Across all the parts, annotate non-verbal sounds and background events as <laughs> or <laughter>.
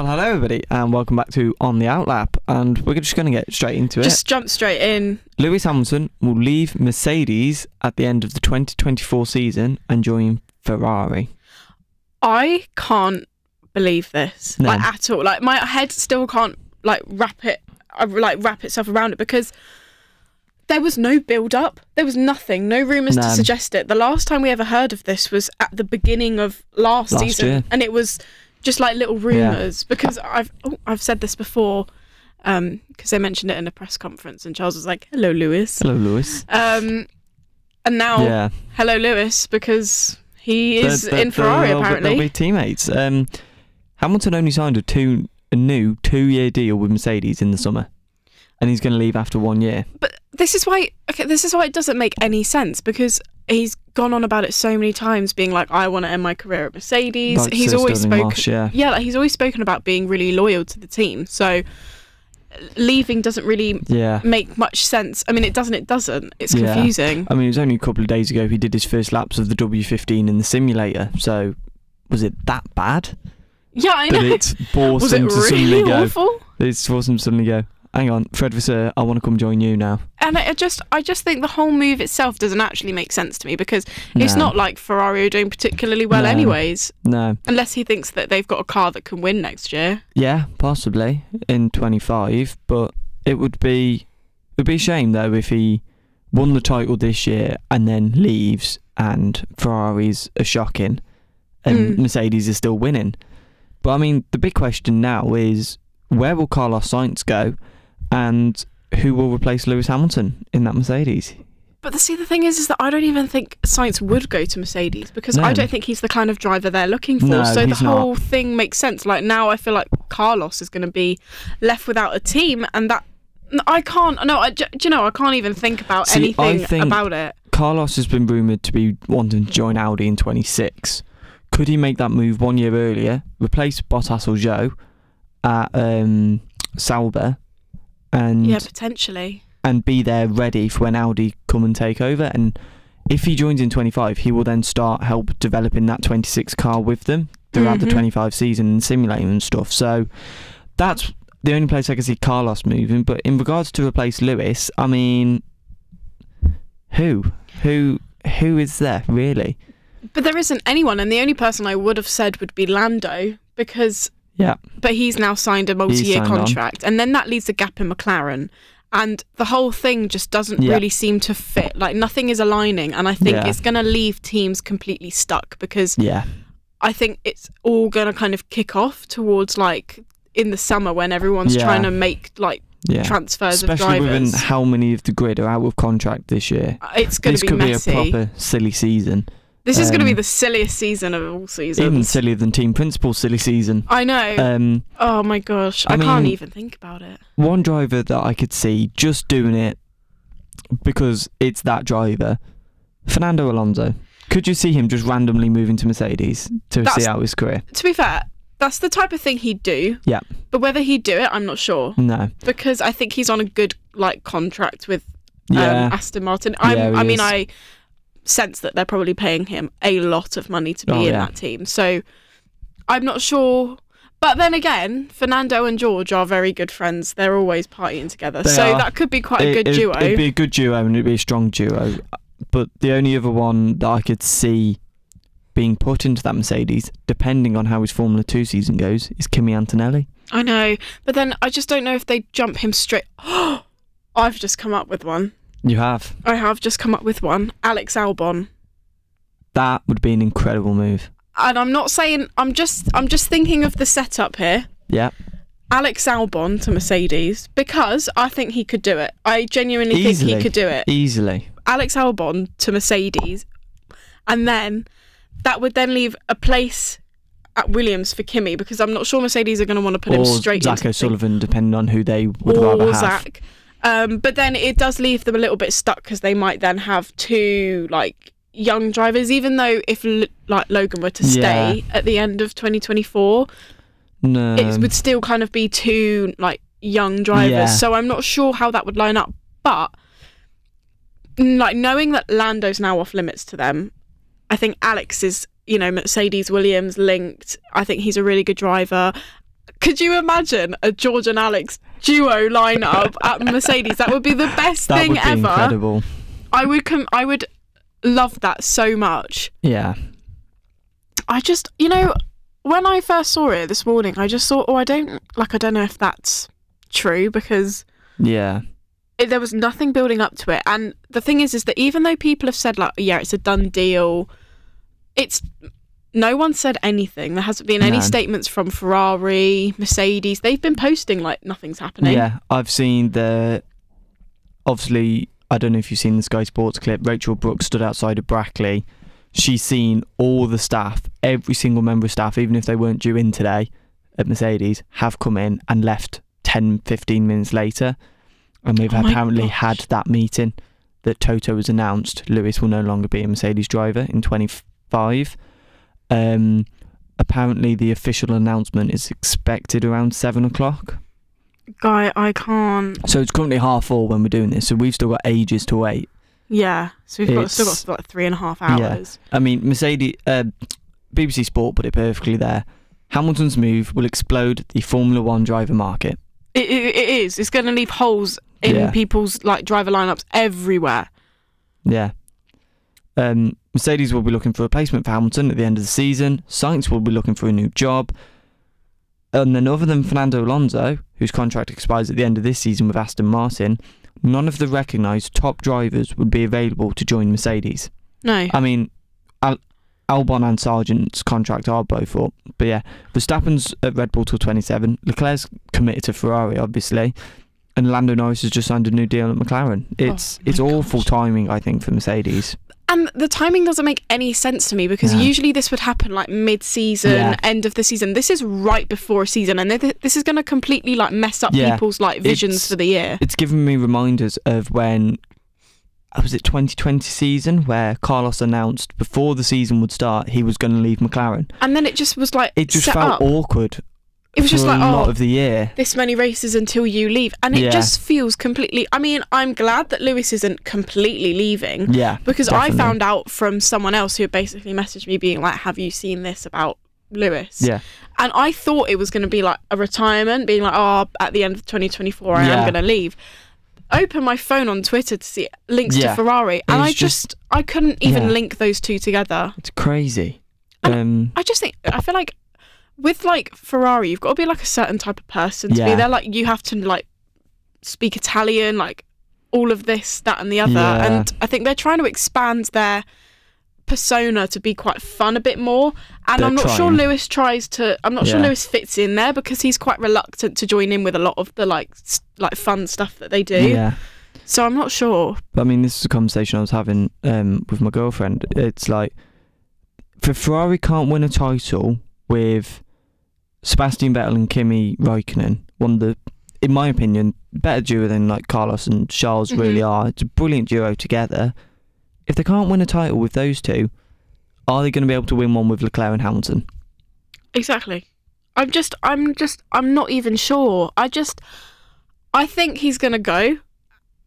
Well, hello everybody, and welcome back to On the Outlap. And we're just going to get straight into it. Just jump straight in. Lewis Hamilton will leave Mercedes at the end of the 2024 season and join Ferrari. I can't believe this, No. like at all. Like my head still can't like wrap it, uh, like wrap itself around it because there was no build up. There was nothing, no rumours to suggest it. The last time we ever heard of this was at the beginning of last, Last season, year. and it was just like little rumours because I've oh, I've said this before. Because they mentioned it in a press conference, and Charles was like, "Hello, Lewis," Hello, Lewis. um, and now yeah, hello, Lewis, because he is They're- they're- in Ferrari they'll apparently. They'll be teammates. Um, Hamilton only signed a two a new two year deal with Mercedes in the summer, and he's going to leave after one year. But this is why okay, this is why it doesn't make any sense because he's gone on about it so many times, being like, "I want to end my career at Mercedes." Like he's always spoken, Moss, yeah. yeah, like he's always spoken about being really loyal to the team. So leaving doesn't really Yeah. make much sense. I mean, it doesn't. It doesn't. It's Yeah. confusing. I mean, it was only a couple of days ago he did his first laps of the W15 in the simulator. So, was it that bad Yeah, I know. it's <laughs> forced Was it to really suddenly go? awful? It's forced him to suddenly go. Hang on, Fred Vasseur, I want to come join you now. And I just, I just think the whole move itself doesn't actually make sense to me because it's not like Ferrari are doing particularly well, No. anyways. No. Unless he thinks that they've got a car that can win next year. Yeah, possibly in 25, but it would be it would be a shame though if he won the title this year and then leaves and Ferraris are shocking and Mm. Mercedes is still winning. But I mean, the big question now is where will Carlos Sainz go and who will replace Lewis Hamilton in that Mercedes? But the, see, the thing is, is that I don't even think Sainz would go to Mercedes because No. I don't think he's the kind of driver they're looking for. No, so the he's not. whole thing makes sense. Like now, I feel like Carlos is going to be left without a team, and that I can't. No, I, do you know? I can't even think about See, I anything think- about it. Carlos has been rumoured to be wanting to join Audi in 26. Could he make that move one year earlier, replace Bottas or Zhou at um, Sauber, and Yeah, potentially. and be there ready for when Audi come and take over? And if he joins in 25, he will then start help developing that 26 car with them throughout the Mhm. 25 season and simulating and stuff. So that's the only place I can see Carlos moving. But in regards to replace Lewis, I mean, who, who, who is there really? But there isn't anyone, and the only person I would have said would be Lando because, Yeah, but he's now signed a multi-year signed on. contract, and then that leaves a gap in McLaren. And the whole thing just doesn't Yeah. really seem to fit. Like nothing is aligning, and I think Yeah. it's going to leave teams completely stuck because yeah, I think it's all going to kind of kick off towards like in the summer when everyone's Yeah. trying to make like yeah. transfers Especially of drivers. how many of the grid are out of contract this year. Uh, it's going to be could messy. be a proper silly season. This is going to be um, the silliest season of all seasons. Even sillier than Team Principal silly season. I know. Um, oh my gosh, I I, can't even think about it. one driver that I could see just doing it because it's that driver, Fernando Alonso. Could you see him just randomly moving to Mercedes to That's- see out his career? To be fair, that's the type of thing he'd do. Yeah. But whether he'd do it, I'm not sure No. because I think he's on a good like contract with Yeah. um, Aston Martin. I'm, Yeah, I mean, is. I sense that they're probably paying him a lot of money to be Oh, in yeah. that team. So I'm not sure. But then again, Fernando and George are very good friends. They're always partying together. They so are. that could be quite a good it'd- duo. It'd be a good duo and it'd be a strong duo. But the only other one that I could see being put into that Mercedes, depending on how his Formula 2 season goes, is Kimi Antonelli. I know. But then I just don't know if they jump him straight. <gasps> I've just come up with one. You have. I have just come up with one. Alex Albon. That would be an incredible move. And I'm not saying I'm just I'm just thinking of the setup here. Yeah. Alex Albon to Mercedes because I think he could do it. I genuinely think he could do it. Easily. Alex Albon to Mercedes, and then that would then leave a place at Williams for Kimi because I'm not sure Mercedes are going to want to put him straight Zak into thing. O'Sullivan, depending on who they would or rather have. Zak. Um, but then it does leave them a little bit stuck because they might then have two like young drivers. Even though if like Logan were to stay at the end of 2024, No. it would still kind of be two like young drivers. Yeah. So I'm not sure how that would line up. But like knowing that Lando's now off limits to them, I think Alex is you know Mercedes Williams linked. I think he's a really good driver. Could you imagine a George and Alex duo lineup at Mercedes? That would be the best That thing would be ever. incredible. I would com- I would love that so much. Yeah. I just, you know, when I first saw it this morning, I just thought, oh, I don't like. I don't know if that's true because Yeah. it, there was nothing building up to it. And the thing is, is that even though people have said like, yeah, it's a done deal, it's no one said anything. There hasn't been any No. statements from Ferrari, Mercedes. They've been posting like nothing's happening. Yeah. I've seen the. Obviously, I don't know if you've seen the Sky Sports clip. Rachel Brookes stood outside of Brackley. She's seen all the staff, every single member of staff, even if they weren't due in today at Mercedes, have come in and left 10, 15 minutes later. And they've Oh apparently gosh. had that meeting that Toto has announced Lewis will no longer be a Mercedes driver in 25. Um, apparently, the official announcement is expected around seven o'clock. Guy, I can't. So it's currently half four when we're doing this, so we've still got ages to wait. Yeah, so we've got, still got like three and a half Yeah. hours. I mean, Mercedes, uh, BBC Sport put it perfectly there. Hamilton's move will explode the Formula One driver market. It, it, it is. It's going to leave holes in Yeah. people's like driver lineups everywhere. Yeah. Um, Mercedes will be looking for a replacement for Hamilton at the end of the season. Sainz will be looking for a new job. And then, other than Fernando Alonso, whose contract expires at the end of this season with Aston Martin, none of the recognised top drivers would be available to join Mercedes. No. I mean, Al- Albon and Sargeant's contract are both up. But yeah, Verstappen's at Red Bull till 27. Leclerc's committed to Ferrari, obviously. And Lando Norris has just signed a new deal at McLaren. It's Oh it's awful timing, I think, for Mercedes. And the timing doesn't make any sense to me because No. usually this would happen like mid-season, Yeah. end of the season. This is right before a season, and th- this is going to completely like mess up Yeah. people's like visions It's- for the year. It's given me reminders of when uh, was it 2020 season where Carlos announced before the season would start he was going to leave McLaren. And then it just was like It just felt up. awkward. It was just like, oh, of the year. this many races until you leave, and it Yeah. just feels completely. I mean, I'm glad that Lewis isn't completely leaving. Yeah, because definitely. I found out from someone else who basically messaged me being like, "Have you seen this about Lewis?" Yeah, And I thought it was going to be like a retirement, being like, "Oh, at the end of 2024, I Yeah. am going to leave." Open my phone on Twitter to see links Yeah. to Ferrari, and I just, I couldn't even Yeah. link those two together. it's crazy. Um, I just think I feel like with like Ferrari, you've got to be like a certain type of person to be there. Like you have to like speak Italian, like all of this, that, and the other. Yeah. And I think they're trying to expand their persona to be quite fun a bit more. And They're I'm not sure. Lewis tries to. I'm not sure Lewis fits in there because he's quite reluctant to join in with a lot of the like like fun stuff that they do. yeah. So I'm not sure. But I mean, this is a conversation I was having um, with my girlfriend. It's like, if Ferrari can't win a title with Sebastian Vettel and Kimi Raikkonen, one of the, in my opinion, better duo than like Carlos and Charles really Mhm. are. It's a brilliant duo together. If they can't win a title with those two, are they going to be able to win one with Leclerc and Hamilton? Exactly. I'm just I'm just I'm not even sure. I just I think he's gonna go,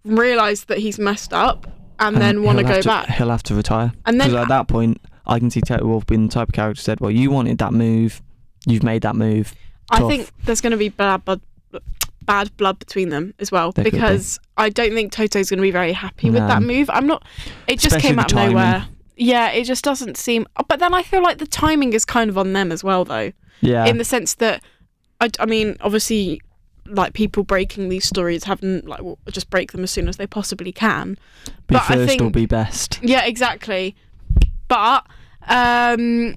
realise that he's messed up, and, then want to go back. He'll have to retire. And Because then at that point, I can see Toto Wolff being the type of character who said, "Well, you wanted that move, you've made that move." I think there's gonna be bad blood bad blood between them as well There could be. because I don't think Toto's gonna be very happy with that move. I'm not it just Especially came out of nowhere. Yeah, it just doesn't seem but then I feel like the timing is kind of on them as well though. Yeah, in the sense that I, I mean obviously like people breaking these stories haven't like will just break them as soon as they possibly can be but I first or think- be best. yeah exactly but um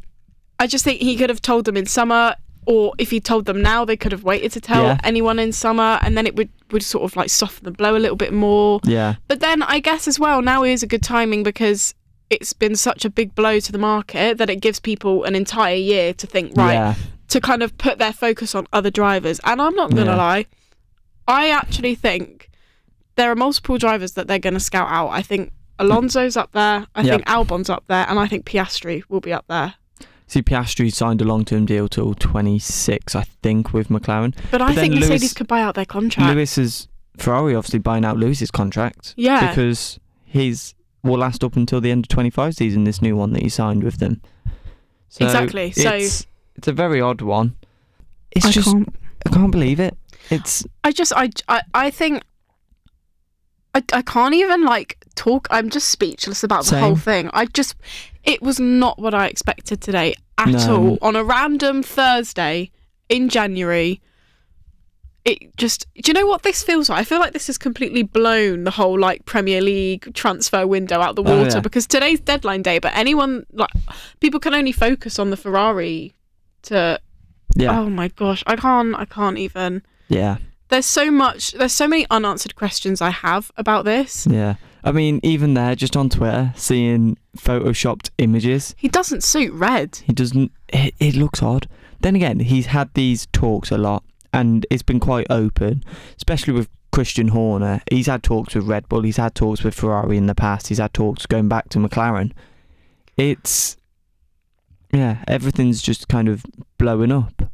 i just think he could have told them in summer or if he told them now they could have waited to tell Yeah. anyone in summer and then it would would sort of like soften the blow a little bit more Yeah, but then I guess as well, now is a good timing because it's been such a big blow to the market that it gives people an entire year to think, right, yeah, to kind of put their focus on other drivers. And I'm not going to Yeah. lie, I actually think there are multiple drivers that they're going to scout out. I think mm. Alonso's up there, I Yep. think Albon's up there, and I think Piastri will be up there. See, Piastri signed a long-term deal till 26, I think, with McLaren. But I But then think Mercedes Lewis- could buy out their contract. Lewis is Ferrari obviously buying out Lewis's contract yeah. because his will last up until the end of 25 season. This new one that he signed with them. So Exactly, so- it's it's a very odd one. It's I just can't. I can't believe it. It's I just I I, I think I, I can't even like talk. I'm just speechless about the whole thing. I just it was not what I expected today at No. all. On a random Thursday in January. It just do you know what this feels like? I feel like this has completely blown the whole like Premier League transfer window out the Oh, water yeah. because today's deadline day, but anyone like people can only focus on the Ferrari to yeah, oh my gosh, I can't I can't even yeah, there's so much there's so many unanswered questions i have about this yeah. I mean, even there, just on Twitter, seeing photoshopped images, he doesn't suit red he doesn't. It, it looks odd. Then again, he's had these talks a lot, and it's been quite open, especially with Christian Horner. He's had talks with Red Bull. He's had talks with Ferrari in the past. He's had talks going back to McLaren. It's yeah, everything's just kind of blowing up.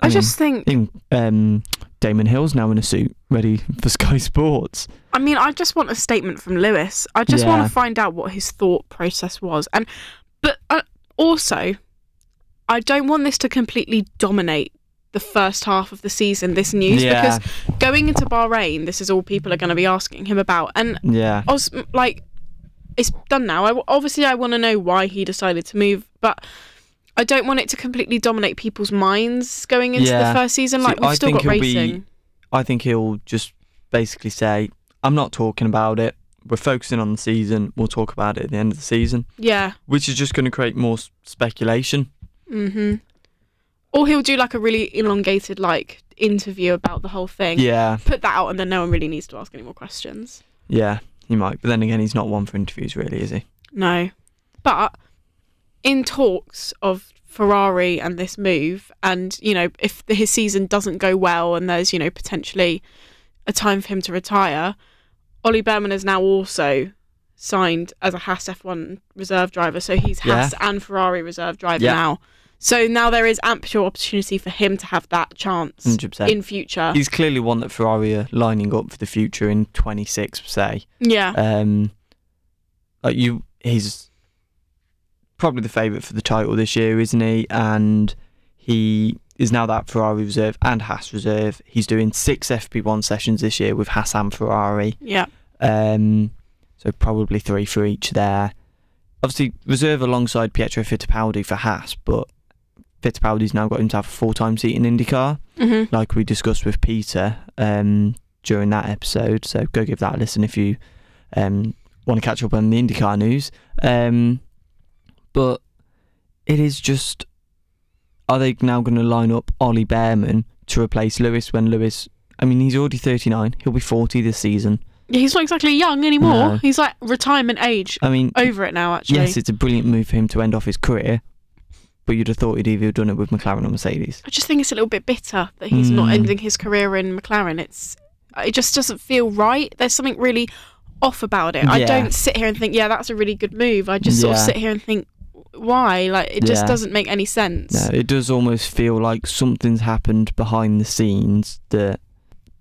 i, mean, just think in, um, Damon Hill's now in a suit, ready for <laughs> Sky Sports. i mean i just want a statement from lewis i just want to find out what his thought process was and but uh, also i don't want this to completely dominate the first half of the season this news Yeah. because going into bahrain this is all people are going to be asking him about and Yeah, I was like, it's done now. I, obviously, I want to know why he decided to move, but I don't want it to completely dominate people's minds going into Yeah. the first season. See, Like we've I still think got he'll be- racing. I think he'll just basically say, "I'm not talking about it. We're focusing on the season. We'll talk about it at the end of the season," Yeah. which is just going to create more s- speculation. Mhm. Or he'll do like a really elongated like interview about the whole thing. Yeah, Put that out, and then no one really needs to ask any more questions. yeah, he might. But then again, he's not one for interviews, really, is he? No. But in talks of Ferrari and this move, and, you know, if his season doesn't go well and there's, you know, potentially a time for him to retire, Ollie Bearman is now also signed as a Haas F1 reserve driver. So he's Haas and Ferrari reserve driver Yeah. now. So now there is ample opportunity for him to have that chance Hundred percent. in future. He's clearly one that Ferrari are lining up for the future in 26, say. yeah. Um, like you, he's probably the favourite for the title this year, isn't he? And he is now that Ferrari reserve and Haas reserve. He's doing six FP1 sessions this year with Haas and Ferrari. Yeah. Um, so probably three for each there. Obviously, reserve alongside Pietro Fittipaldi for Haas, but Fittipaldi's now got him to have a full-time seat in IndyCar hmm like we discussed with Peter um, during that episode. So go give that a listen if you um, want to catch up on the IndyCar news. Um, but it is just, are they now going to line up Ollie Bearman to replace Lewis when Lewis? I mean, he's already 39. He'll be 40 this season. Yeah, he's not exactly young anymore. No. He's like retirement age. I mean, Over it now, actually. yes, it's a brilliant move for him to end off his career, but you'd have thought he'd either done it with McLaren or Mercedes. I just think it's a little bit bitter that he's not Mm. ending his career in McLaren. It's it just doesn't feel right. There's something really off about it. I don't sit here and think, yeah, that's a really good move. I just sort of sit here and think, why? Like it just Yeah. doesn't make any sense. No, it does almost feel like something's happened behind the scenes that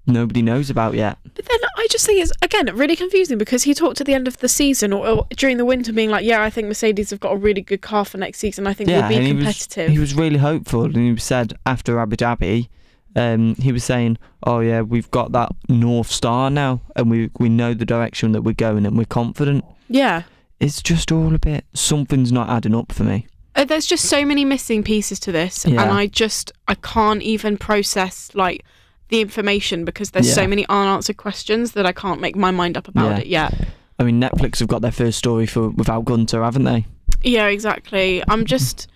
nobody knows about yet. But then I just think it's again really confusing because he talked at the end of the season or, or during the winter, being like, yeah, I think Mercedes have got a really good car for next season. I think we'll be and he was, competitive. he was really hopeful, and he said after Abu Dhabi, um, he was saying, "Oh yeah, we've got that North Star now, and we we know the direction that we're going, and we're confident." yeah. It's just all a bit something's not adding up for me. Uh, there's just so many missing pieces to this Yeah. and i just i can't even process like the information because there's so many unanswered questions that i can't make my mind up about Yeah. it yet I mean, Netflix have got their first story for without Gunter, haven't they? yeah exactly i'm just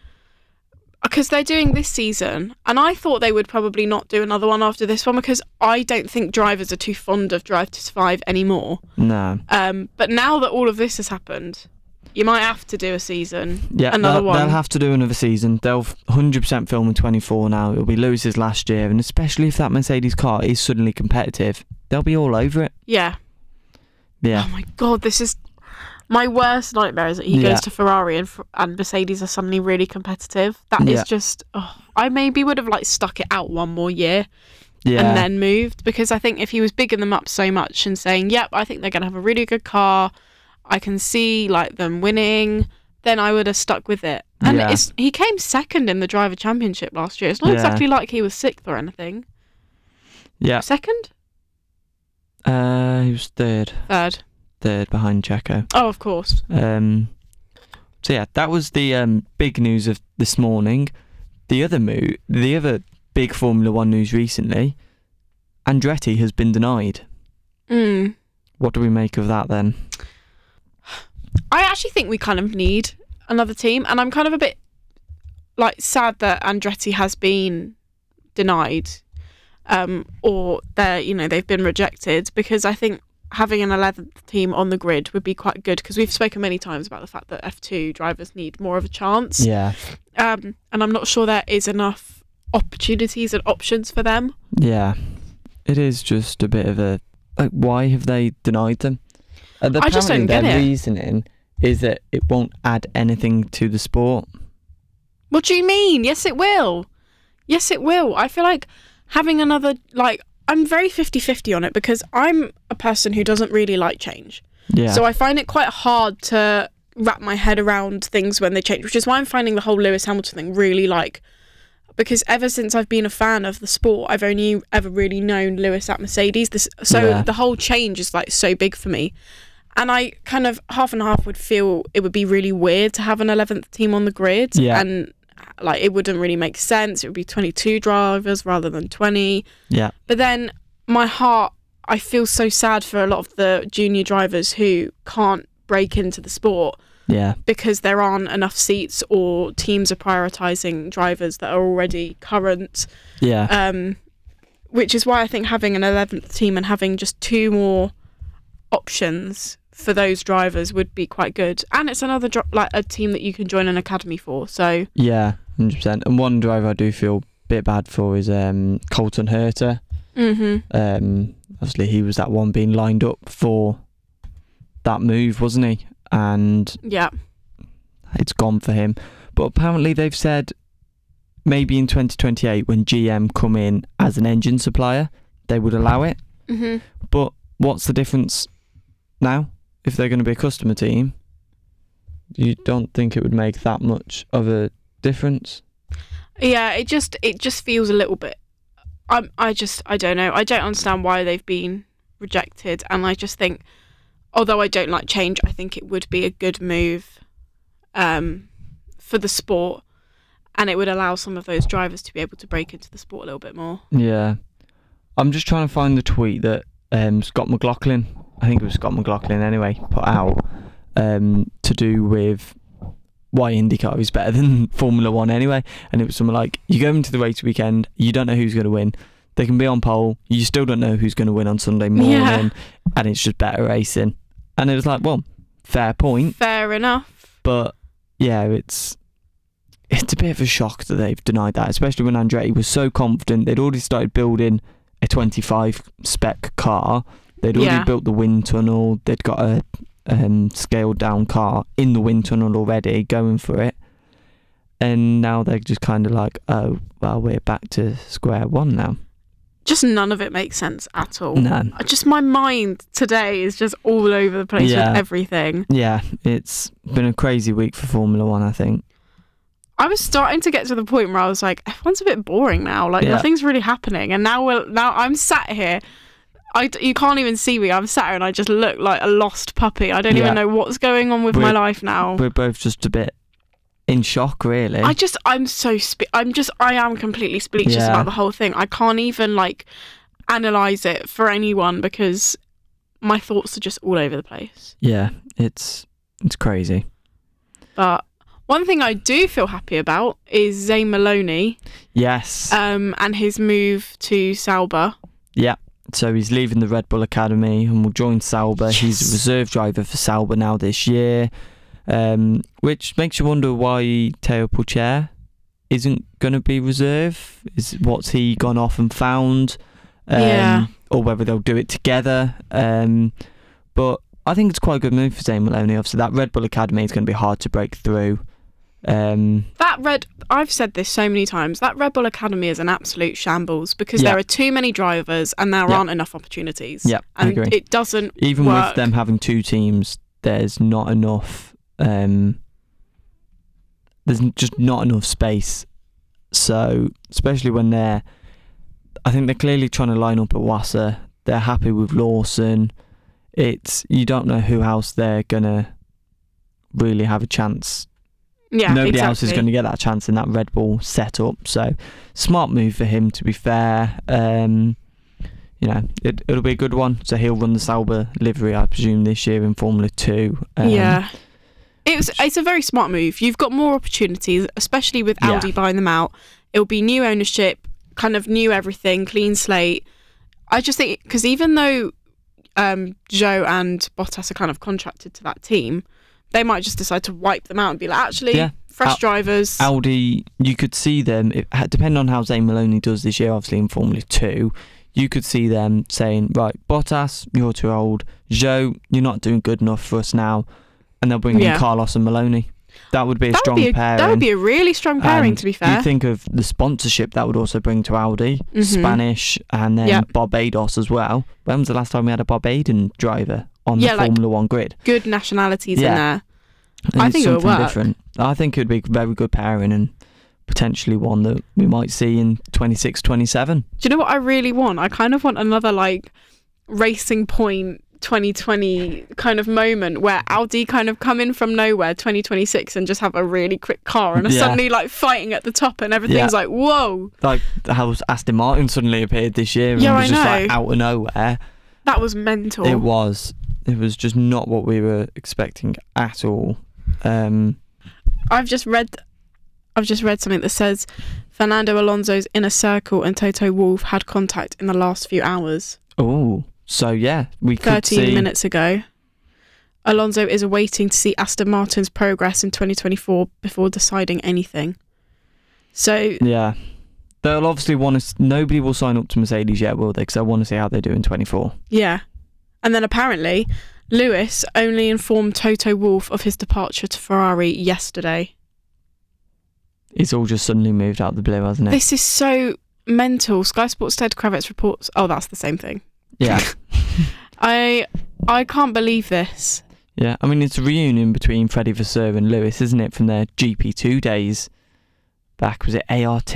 because they're doing this season and i thought they would probably not do another one after this one because i don't think drivers are too fond of drive to survive anymore No. um, but now that all of this has happened you might have to do a season Yeah, Another they'll, one. they'll have to do another season. They'll 100% film in 24 now. It'll be Lewis's last year, and especially if that Mercedes car is suddenly competitive, they'll be all over it. yeah Yeah, Oh my god, this is my worst nightmare. Is that he Yeah. goes to Ferrari and and Mercedes are suddenly really competitive. That is Yeah. just. Oh, I maybe would have like stuck it out one more year yeah, and then moved because I think if he was bigging them up so much and saying, "Yep, I think they're gonna have a really good car," I can see like them winning. then I would have stuck with it. And Yeah. it's, he came second in the driver championship last year. It's not exactly like he was sixth or anything. Yeah. Second, Uh, he was third, third. Third behind Checo. Oh, of course. Um, so yeah, that was the um, big news of this morning. The other mo- the other big Formula One news recently, Andretti has been denied. Mm. What do we make of that then? I actually think we kind of need another team, and I'm kind of a bit like sad that Andretti has been denied, um, or they're you know they've been rejected because I think having an 11th team on the grid would be quite good because we've spoken many times about the fact that F2 drivers need more of a chance, Yeah, um, and I'm not sure there is enough opportunities and options for them. yeah, it is just a bit of a like. Why have they denied them? And I just don't get their it. reasoning is that it won't add anything to the sport. What do you mean? Yes, it will. Yes, it will. I feel like having another, like, I'm very 50 50 on it because I'm a person who doesn't really like change. Yeah, So I find it quite hard to wrap my head around things when they change, which is why I'm finding the whole Lewis Hamilton thing really like. Because ever since I've been a fan of the sport, I've only ever really known Lewis at Mercedes. This, so Yeah. the whole change is like so big for me. And I kind of half and half would feel it would be really weird to have an 11th team on the grid. Yeah. And like it wouldn't really make sense. It would be 22 drivers rather than 20. yeah, But then my heart, I feel so sad for a lot of the junior drivers who can't break into the sport yeah, because there aren't enough seats or teams are prioritizing drivers that are already current. yeah, Um, which is why I think having an 11th team and having just two more options for those drivers would be quite good. And it's another dro- like a team that you can join an academy for. So yeah, hundred percent. And one driver I do feel a bit bad for is um, Colton Herta. mhm. Um, obviously, he was that one being lined up for that move, wasn't he? And yeah, it's gone for him. But apparently, they've said maybe in 2028, when GM come in as an engine supplier, they would allow it. hmm But what's the difference now if they're going to be a customer team? You don't think it would make that much of a difference? Yeah, it just it just feels a little bit. I'm I just I don't know. I don't understand why they've been rejected, and I just think, although I don't like change, I think it would be a good move, um, for the sport, and it would allow some of those drivers to be able to break into the sport a little bit more. Yeah. I'm just trying to find the tweet that um, Scott McLaughlin, I think it was Scott McLaughlin anyway, put out um, to do with why IndyCar is better <laughs> than Formula One anyway. And it was something like, you go into the race weekend, you don't know who's going to win. They can be on pole, you still don't know who's going to win on Sunday morning, Yeah. and it's just better racing. And it was like, well, fair point, Fair enough. but yeah, it's it's a bit of a shock that they've denied that, especially when Andretti was so confident. They'd already started building a 25 spec car. They'd already Yeah. built the wind tunnel. They'd got a um, scaled down car in the wind tunnel already, going for it. And now they're just kind of like, oh, well, we're back to square one now. Just none of it makes sense at all. No. Just my mind today is just all over the place Yeah. with everything. Yeah, it's been a crazy week for Formula One, I think. I was starting to get to the point where I was like, F1's a bit boring now. Like Yeah. nothing's really happening, and now we're now I'm sat here. I you can't even see me. I'm sat here and I just look like a lost puppy. I don't Yeah. even know what's going on with my We're- life now. We're both just a bit in shock, really. I just I'm so spe- I'm just I am completely speechless Yeah. about the whole thing. I can't even like analyze it for anyone because my thoughts are just all over the place. yeah, it's it's crazy. But one thing I do feel happy about is Zane Maloney Yes. um, and his move to Sauber. yeah. So he's leaving the Red Bull Academy and will join Sauber. He's a reserve driver for Sauber now this year, um, which makes you wonder why Theo Pourchaire isn't going to be reserve. Is what's he gone off and found? Um, Yeah. Or whether they'll do it together. Um, but I think it's quite a good move for Zane Maloney. Obviously, that Red Bull Academy is going to be hard to break through. Um, That red, I've said this so many times. That Red Bull Academy is an absolute shambles because Yeah. there are too many drivers and there Yeah. aren't enough opportunities. Yeah, I and agree. it doesn't. even work. with them having two teams, there's not enough um, there's just not enough space. So especially when they're, I think they're clearly trying to line up Iwasa. They're happy with Lawson. It's you don't know who else they're gonna really have a chance Yeah, nobody exactly. else is going to get that chance in that Red Bull setup. So, smart move for him. To be fair, um, you know, it, it'll be a good one. So he'll run the Sauber livery, I presume, this year in Formula Two. Um, yeah. It was, it's a very smart move. You've got more opportunities, especially with Yeah. Audi buying them out. It'll be new ownership, kind of new everything, clean slate. I just think because even though um, Zhou and Bottas are kind of contracted to that team, they might just decide to wipe them out and be like, actually, Yeah. fresh Al- drivers. Audi, you could see them. It, depending on how Zane Maloney does this year, obviously in Formula Two, you could see them saying, "Right, Bottas, you're too old. Zhou, you're not doing good enough for us now," and they'll bring Yeah. in Carlos and Maloney. That would be a that strong be a, pairing. that would be a really strong pairing, And to be fair. You think of the sponsorship that would also bring to Audi, Mhm. Spanish, and then Yep. Barbados as well. When was the last time we had a Barbadian driver on Yeah, the like- Formula One grid? Good nationalities Yeah. in there. And I think it would work. different. I think it would be very good pairing and potentially one that we might see in 26, 27. Do you know what I really want? I kind of want another like racing point 2020 kind of moment where Audi kind of come in from nowhere 2026 and just have a really quick car and are Yeah. suddenly like fighting at the top and everything's Yeah. like whoa Like how Aston Martin suddenly appeared this year and Yeah, was I just like know. out of nowhere. that was mental. It was. It was just not what we were expecting at all. Um, I've just read I've just read something that says Fernando Alonso's inner circle and Toto Wolff had contact in the last few hours. oh, so yeah, we could 13 see. minutes ago. Alonso is awaiting to see Aston Martin's progress in 2024 before deciding anything. So, Yeah. They'll obviously want to. Nobody will sign up to Mercedes yet, will they? Because I want to see how they do in 24. yeah. And then apparently, Lewis only informed Toto Wolff of his departure to Ferrari yesterday. It's all just suddenly moved out of the blue, hasn't it? This is so mental. Sky Sports Ted Kravitz reports. Oh, that's the same thing. yeah. <laughs> <laughs> I I can't believe this. Yeah. I mean, it's a reunion between Freddie Vasseur and Lewis, isn't it? From their GP2 days back. Was it ART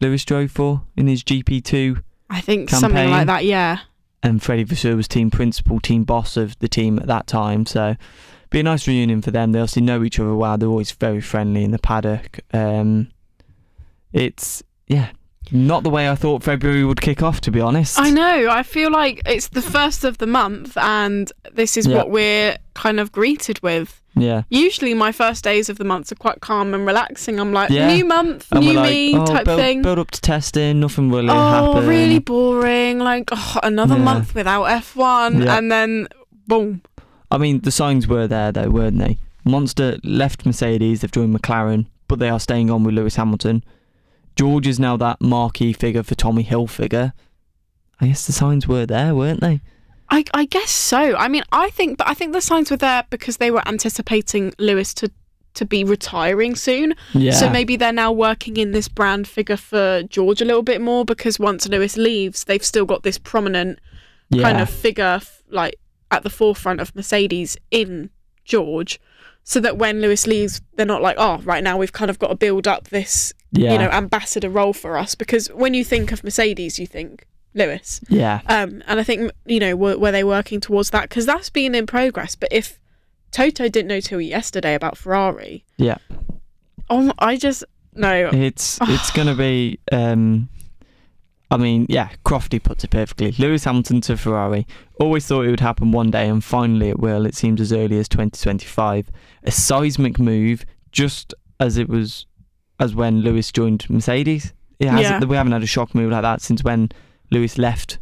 Lewis drove for in his GP2? I think something like that. Yeah. And Freddie Vasseur was team principal, team boss of the team at that time. So, be a nice reunion for them. They obviously know each other well. They're always very friendly in the paddock. Um, it's yeah, not the way I thought February would kick off. To be honest, I know. I feel like it's the first of the month, and this is Yeah. what we're kind of greeted with. Yeah, Usually, my first days of the month are quite calm and relaxing. I'm like, Yeah. new month, and new like, me oh, type build, thing. build up to testing. Nothing really oh, happen. really boring. Like, oh, another Yeah. month without F1, Yeah. and then boom. I mean, the signs were there though, weren't they? Monster left Mercedes. They've joined McLaren, but they are staying on with Lewis Hamilton. George is now that marquee figure for Tommy Hilfiger. I guess the signs were there, weren't they? I, I guess so. I mean, I think, but I think the signs were there because they were anticipating Lewis to to be retiring soon. Yeah. So maybe they're now working in this brand figure for George a little bit more because once Lewis leaves, they've still got this prominent yeah. kind of figure f- like at the forefront of Mercedes in George. So that when Lewis leaves, they're not like, oh, right now we've kind of got to build up this, yeah. you know, ambassador role for us. Because when you think of Mercedes, you think Lewis. yeah. Um, and I think, you know, were, were they working towards that? Because that's been in progress. But if Toto didn't know till yesterday about Ferrari, Yeah. oh, I just, no. It's it's <sighs> gonna be. Um, I mean, yeah, Crofty puts it perfectly. Lewis Hamilton to Ferrari. Always thought it would happen one day, and finally it will. It seems as early as 2025. A seismic move, just as it was, as when Lewis joined Mercedes. It hasn't, Yeah. We haven't had a shock move like that since when Lewis left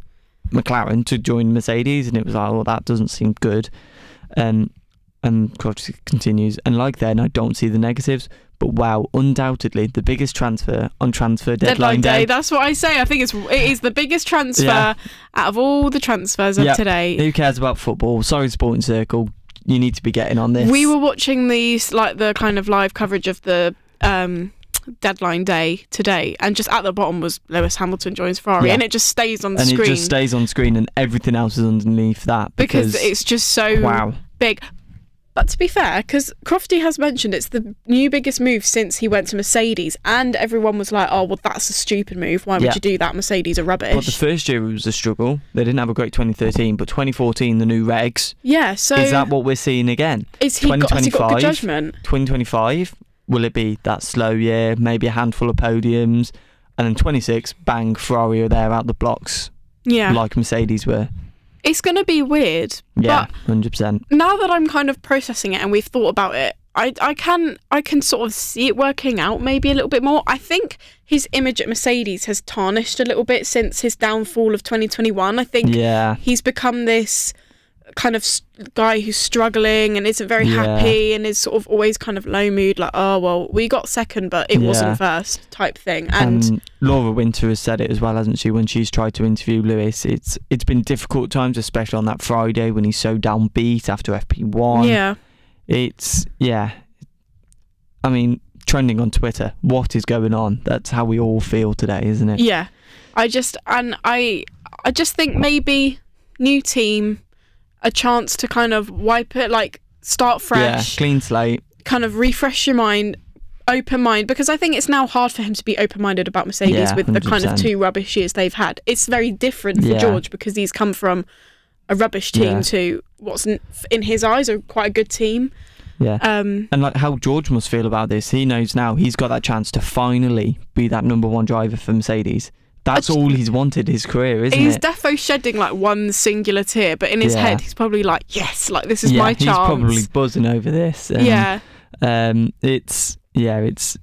McLaren to join Mercedes, and it was like, oh, that doesn't seem good. Um, and Crofty continues, and like then, I don't see the negatives. But wow, undoubtedly the biggest transfer on transfer deadline, day. That's what I say. I think it's it is the biggest transfer Yeah. out of all the transfers of Yep. today. Who cares about football? Sorry, Sporting Circle. You need to be getting on this. We were watching these like the kind of live coverage of the um, deadline day today, and just at the bottom was Lewis Hamilton joins Ferrari, Yeah. and it just stays on the and screen it just stays on screen, and everything else is underneath that because it's just so wow. big. But to be fair, because Crofty has mentioned it's the new biggest move since he went to Mercedes, and everyone was like, "Oh, well, that's a stupid move. Why would Yeah. you do that? Mercedes are rubbish." But the first year was a struggle. They didn't have a great 2013, but 2014, the new regs. yeah. So is that what we're seeing again? is he got, has he got 2025? good judgment? 2025, will it be that slow year, maybe a handful of podiums, and then 26, bang, Ferrari are there out the blocks Yeah. like Mercedes were. it's going to be weird. Yeah, 100%. now that I'm kind of processing it and we've thought about it, I, I can I can sort of see it working out maybe a little bit more. I think his image at Mercedes has tarnished a little bit since his downfall of 2021. I think Yeah, he's become this kind of guy who's struggling and isn't very Yeah. happy and is sort of always kind of low mood like oh well we got second but it Yeah. wasn't first type thing and and Laura Winter has said it as well, hasn't she? When she's tried to interview Lewis, it's it's been difficult times, especially on that Friday when he's so downbeat after FP1. yeah It's yeah. I mean, trending on Twitter. What is going on? That's how we all feel today, isn't it? Yeah. I just and I I just think maybe new team a chance to kind of wipe it like start fresh, Yeah, clean slate. kind of refresh your mind, open mind because I think it's now hard for him to be open minded about Mercedes Yeah, with the kind of two rubbish years they've had. It's very different for Yeah. George because he's come from a rubbish team Yeah. to what's in, in his eyes a quite a good team. Yeah. Um And like how George must feel about this, he knows now he's got that chance to finally be that number one driver for Mercedes. That's all he's wanted his career, isn't he's it? defo shedding like one singular tear, but in his Yeah. head he's probably like, Yes, like this is yeah, my chance." he's probably buzzing over this. Um, yeah. Um, it's yeah, it's.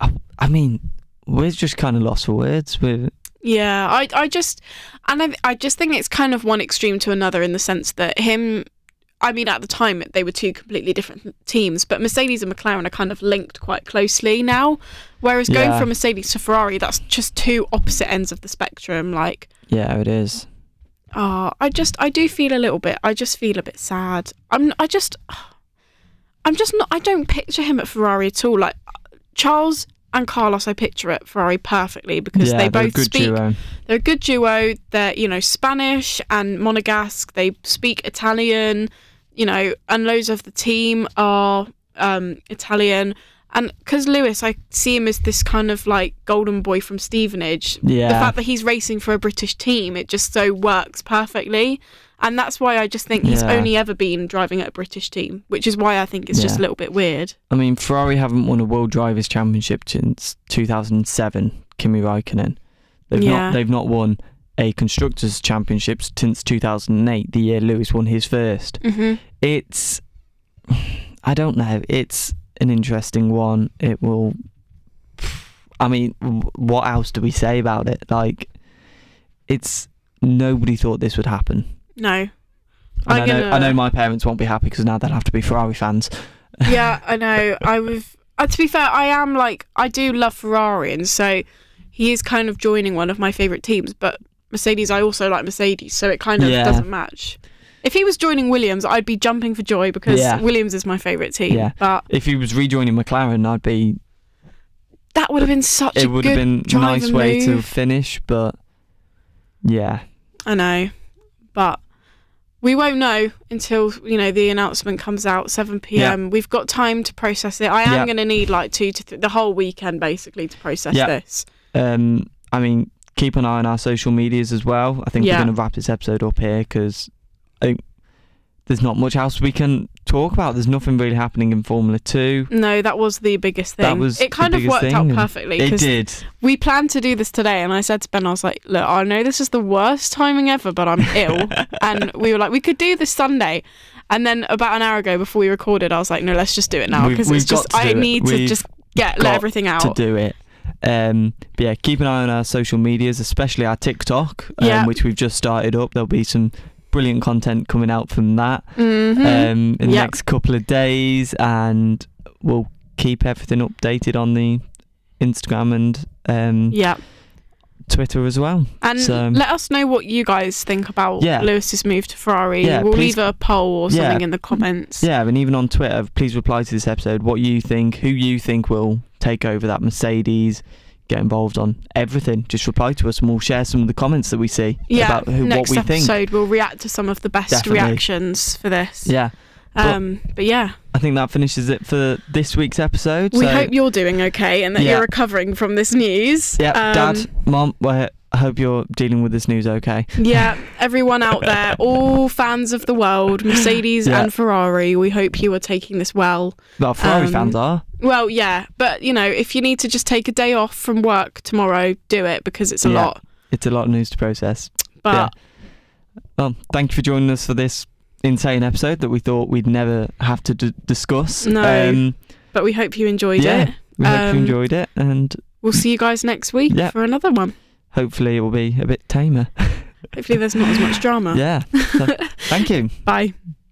I, I mean, we're just kind of lost for words. With Yeah, I I just and I I just think it's kind of one extreme to another in the sense that him I mean at the time they were two completely different teams, but Mercedes and McLaren are kind of linked quite closely now. Whereas going Yeah. from Mercedes to Ferrari, that's just two opposite ends of the spectrum. Like, yeah, it is. oh, I just I do feel a little bit. I just feel a bit sad. I'm I just <sighs> I'm just not. I don't picture him at Ferrari at all. Like Charles and Carlos, I picture at Ferrari perfectly because yeah, they they're a both good speak duo. they're a good duo. They're, you know, Spanish and Monegasque. They speak Italian, you know, and loads of the team are um, Italian. And because Lewis, I see him as this kind of like golden boy from Stevenage. Yeah, The fact that he's racing for a British team, it just so works perfectly. And that's why I just think he's Yeah. only ever been driving at a British team, which is why I think it's just a little bit weird. I mean, Ferrari haven't won a World Drivers' Championship since 2007. Kimi Raikkonen. They've Yeah. not. They've not won a constructors' Championships since 2008, the year Lewis won his first. hmm It's. I don't know. It's an interesting one. It will. I mean, what else do we say about it? Like, it's nobody thought this would happen. No. I know, I gonna- know my parents won't be happy because now they'll have to be Ferrari fans. <laughs> yeah, I know. I was. Uh, to be fair, I am like I do love Ferrari, and so he is kind of joining one of my favorite teams. But Mercedes, I also like Mercedes, so it kind of Yeah. doesn't match. If he was joining Williams, I'd be jumping for joy because Yeah. Williams is my favorite team. Yeah. But If he was rejoining McLaren, I'd be. that would have been such It a would have been nice way to finish, but yeah, I know, but we won't know until you know the announcement comes out 7 p.m. We've got time to process it. I am going to need like two to th- the whole weekend basically to process this. um, I mean, keep an eye on our social medias as well. I think Yeah. we're going to wrap this episode up here because I think there's not much else we can talk about. There's nothing really happening in Formula Two. No, that was the biggest thing. That was it kind of worked out perfectly It did. we planned to do this today, and I said to Ben, I was like, "Look, I know this is the worst timing ever, but I'm ill," <laughs> and we were like, "We could do this Sunday." And then about an hour ago, before we recorded, I was like, "No, let's just do it now because it's just I do it. need to just get let everything out to do it. Um, but yeah, keep an eye on our social medias, especially our TikTok, um, Yeah. which we've just started up. There'll be some brilliant content coming out from that Mhm. um, in the Yep. next couple of days, and we'll keep everything updated on the Instagram and um, yeah, Twitter as well. and so- um, let us know what you guys think about Yeah. Lewis's move to Ferrari. Yeah, we'll please- leave a poll or Yeah. something in the comments. Yeah, and even on Twitter, please reply to this episode what you think, who you think will take over that Mercedes. Get involved on everything. Just reply to us, and we'll share some of the comments that we see Yeah, about who, what next we think. episode we'll react to some of the best Definitely. reactions for this. Yeah. Um, but yeah, I think that finishes it for this week's episode. we so, hope you're doing okay and that Yeah. you're recovering from this news. Yeah, Um, Dad, Mom, I hope you're dealing with this news okay. Yeah, everyone out there, <laughs> all fans of the world, Mercedes Yeah. and Ferrari, we hope you are taking this well. Well, Ferrari Um, fans are. Well, yeah, but you know, if you need to just take a day off from work tomorrow, do it because it's a Yeah. lot. It's a lot of news to process. But Yeah. Well, thank you for joining us for this insane episode that we thought we'd never have to d- discuss. No. Um, but we hope you enjoyed Yeah. it. we hope Um, you enjoyed it, and We'll see you guys next week Yeah. for another one. hopefully it will be a bit tamer. <laughs> Hopefully, there's not as much drama. yeah. So, <laughs> thank you. Bye.